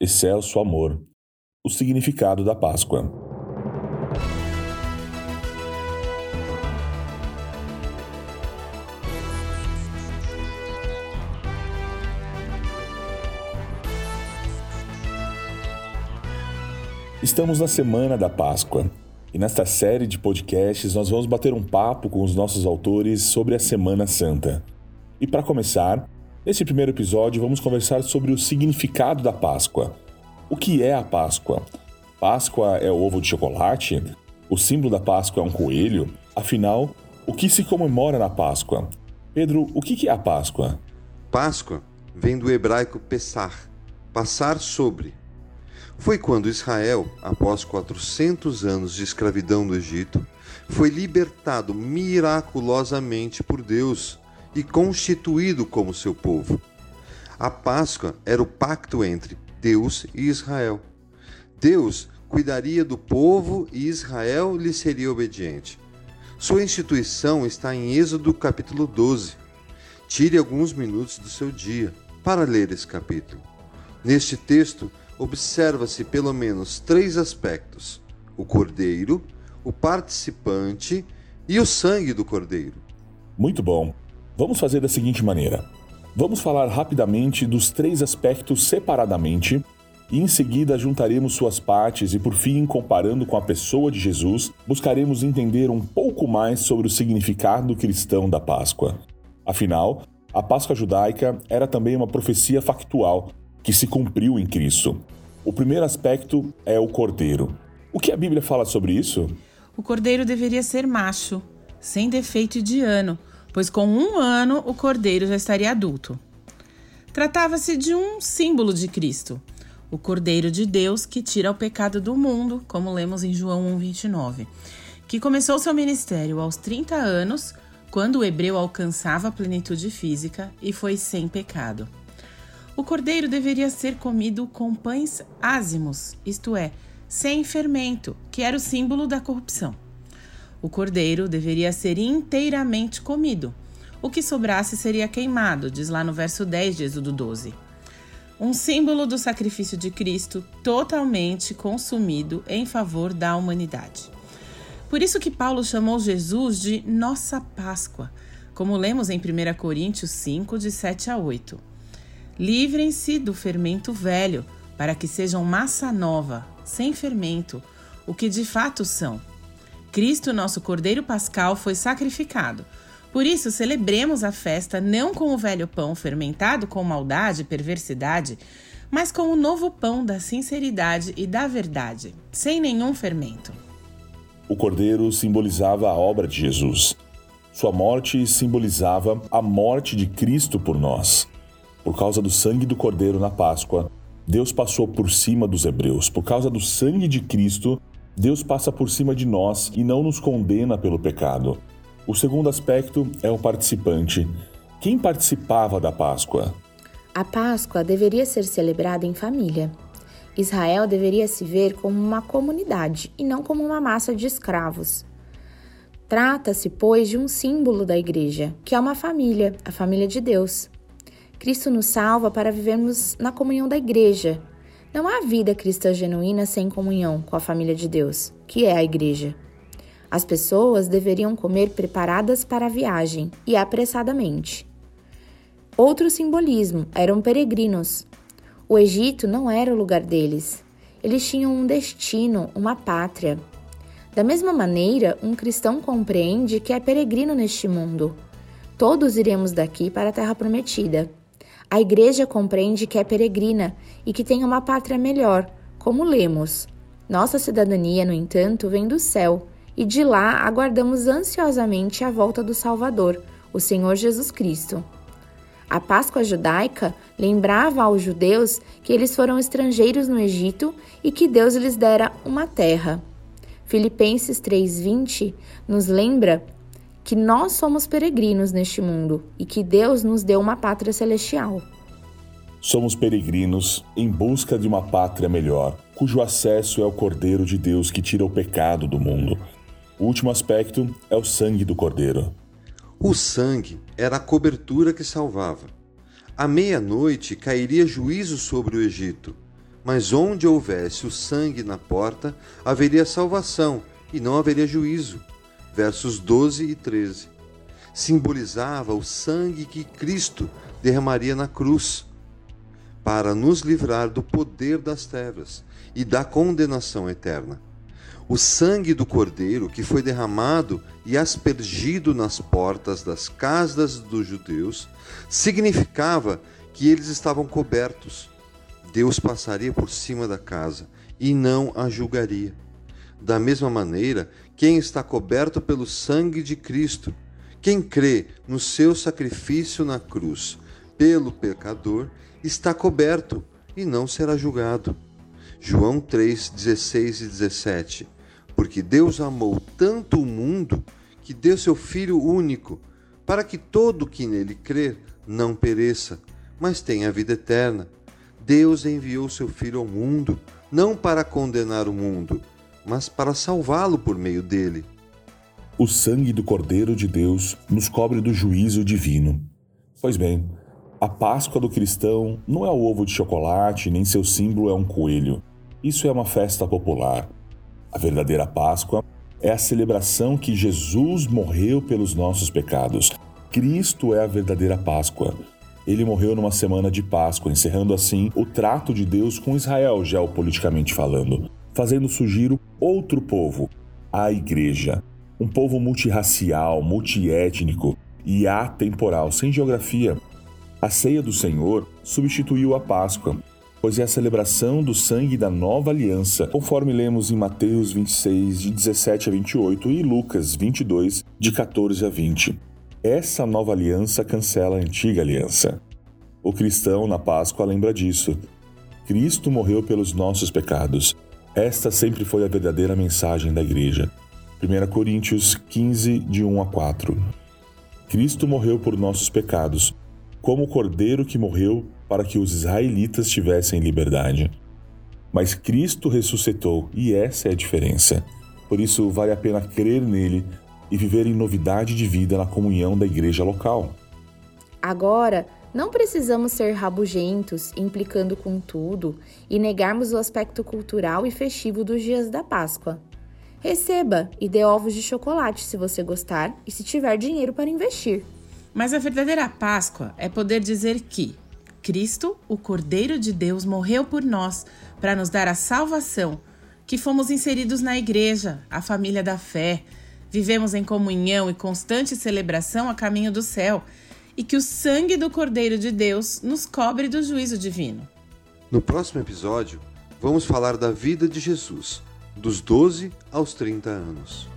excelso amor, o significado da Páscoa. Estamos na semana da Páscoa e nesta série de podcasts nós vamos bater um papo com os nossos autores sobre a Semana Santa. E para começar, nesse primeiro episódio vamos conversar sobre o significado da Páscoa. O que é a Páscoa? Páscoa é o ovo de chocolate? O símbolo da Páscoa é um coelho? Afinal, o que se comemora na Páscoa? Pedro, o que é a Páscoa? Páscoa vem do hebraico pesar, passar sobre foi quando Israel, após 400 anos de escravidão no Egito, foi libertado miraculosamente por Deus e constituído como seu povo. A Páscoa era o pacto entre Deus e Israel. Deus cuidaria do povo e Israel lhe seria obediente. Sua instituição está em Êxodo capítulo 12. Tire alguns minutos do seu dia para ler esse capítulo. Neste texto, observa-se pelo menos três aspectos: o cordeiro, o participante e o sangue do cordeiro. Muito bom. Vamos fazer da seguinte maneira: vamos falar rapidamente dos três aspectos separadamente e em seguida juntaremos suas partes e, por fim, comparando com a pessoa de Jesus, buscaremos entender um pouco mais sobre o significado cristão da Páscoa. Afinal, a Páscoa judaica era também uma profecia factual que se cumpriu em Cristo. O primeiro aspecto é o cordeiro. O que a Bíblia fala sobre isso? O cordeiro deveria ser macho, sem defeito de ano, pois com um ano o cordeiro já estaria adulto. Tratava-se de um símbolo de Cristo, o Cordeiro de Deus que tira o pecado do mundo, como lemos em João 1,29, que começou seu ministério aos 30 anos, quando o hebreu alcançava a plenitude física e foi sem pecado. O cordeiro deveria ser comido com pães ázimos, isto é, sem fermento, que era o símbolo da corrupção. O cordeiro deveria ser inteiramente comido. O que sobrasse seria queimado, diz lá no verso 10 de Êxodo 12. Um símbolo do sacrifício de Cristo totalmente consumido em favor da humanidade. Por isso que Paulo chamou Jesus de nossa Páscoa, como lemos em 1 Coríntios 5, de 7 a 8. Livrem-se do fermento velho, para que sejam massa nova, sem fermento, o que de fato são. Cristo, nosso Cordeiro Pascal, foi sacrificado. Por isso, celebremos a festa não com o velho pão fermentado com maldade e perversidade, mas com o novo pão da sinceridade e da verdade, sem nenhum fermento. O cordeiro simbolizava a obra de Jesus. Sua morte simbolizava a morte de Cristo por nós. Por causa do sangue do Cordeiro na Páscoa, Deus passou por cima dos hebreus. Por causa do sangue de Cristo, Deus passa por cima de nós e não nos condena pelo pecado. O segundo aspecto é o participante. Quem participava da Páscoa? A Páscoa deveria ser celebrada em família. Israel deveria se ver como uma comunidade e não como uma massa de escravos. Trata-se, pois, de um símbolo da igreja, que é uma família, a família de Deus. Cristo nos salva para vivermos na comunhão da igreja. Não há vida cristã genuína sem comunhão com a família de Deus, que é a igreja. As pessoas deveriam comer preparadas para a viagem e apressadamente. Outro simbolismo eram peregrinos. O Egito não era o lugar deles. Eles tinham um destino, uma pátria. Da mesma maneira, um cristão compreende que é peregrino neste mundo. Todos iremos daqui para a terra prometida. A igreja compreende que é peregrina e que tem uma pátria melhor, como lemos. Nossa cidadania, no entanto, vem do céu, e de lá aguardamos ansiosamente a volta do Salvador, o Senhor Jesus Cristo. A Páscoa judaica lembrava aos judeus que eles foram estrangeiros no Egito e que Deus lhes dera uma terra. Filipenses 3:20 nos lembra que nós somos peregrinos neste mundo e que Deus nos deu uma pátria celestial. Somos peregrinos em busca de uma pátria melhor, cujo acesso é o Cordeiro de Deus que tira o pecado do mundo. O último aspecto é o sangue do Cordeiro. O sangue era a cobertura que salvava. À meia-noite cairia juízo sobre o Egito, Mas onde houvesse o sangue na porta, haveria salvação e não haveria juízo. Versos 12 e 13. Simbolizava o sangue que Cristo derramaria na cruz para nos livrar do poder das trevas e da condenação eterna. O sangue do Cordeiro que foi derramado e aspergido nas portas das casas dos judeus significava que eles estavam cobertos. Deus passaria por cima da casa e não a julgaria. Da mesma maneira, quem está coberto pelo sangue de Cristo, quem crê no seu sacrifício na cruz pelo pecador, está coberto e não será julgado. João 3, 16 e 17 porque Deus amou tanto o mundo que deu seu Filho único, para que todo que nele crer não pereça, mas tenha vida eterna. Deus enviou seu Filho ao mundo, não para condenar o mundo, mas para salvá-lo por meio dele. O sangue do Cordeiro de Deus nos cobre do juízo divino. Pois bem, a Páscoa do cristão não é o ovo de chocolate, nem seu símbolo é um coelho. Isso é uma festa popular. A verdadeira Páscoa é a celebração que Jesus morreu pelos nossos pecados. Cristo é a verdadeira Páscoa. Ele morreu numa semana de Páscoa, encerrando assim o trato de Deus com Israel, geopoliticamente falando, fazendo surgir outro povo, a Igreja. Um povo multirracial, multiétnico e atemporal, sem geografia. A ceia do Senhor substituiu a Páscoa pois é a celebração do sangue da nova aliança, conforme lemos em Mateus 26, de 17 a 28 e Lucas 22, de 14 a 20. Essa nova aliança cancela a antiga aliança. O cristão na Páscoa lembra disso. Cristo morreu pelos nossos pecados. Esta sempre foi a verdadeira mensagem da igreja. 1 Coríntios 15, de 1 a 4. Cristo morreu por nossos pecados, como o cordeiro que morreu para que os israelitas tivessem liberdade. Mas Cristo ressuscitou e essa é a diferença. Por isso, vale a pena crer nele e viver em novidade de vida na comunhão da igreja local. Agora, não precisamos ser rabugentos, implicando com tudo e negarmos o aspecto cultural e festivo dos dias da Páscoa. Receba e dê ovos de chocolate se você gostar e se tiver dinheiro para investir. Mas a verdadeira Páscoa é poder dizer que Cristo, o Cordeiro de Deus, morreu por nós para nos dar a salvação, que fomos inseridos na igreja, a família da fé, vivemos em comunhão e constante celebração a caminho do céu, e que o sangue do Cordeiro de Deus nos cobre do juízo divino. No próximo episódio, vamos falar da vida de Jesus, dos 12 aos 30 anos.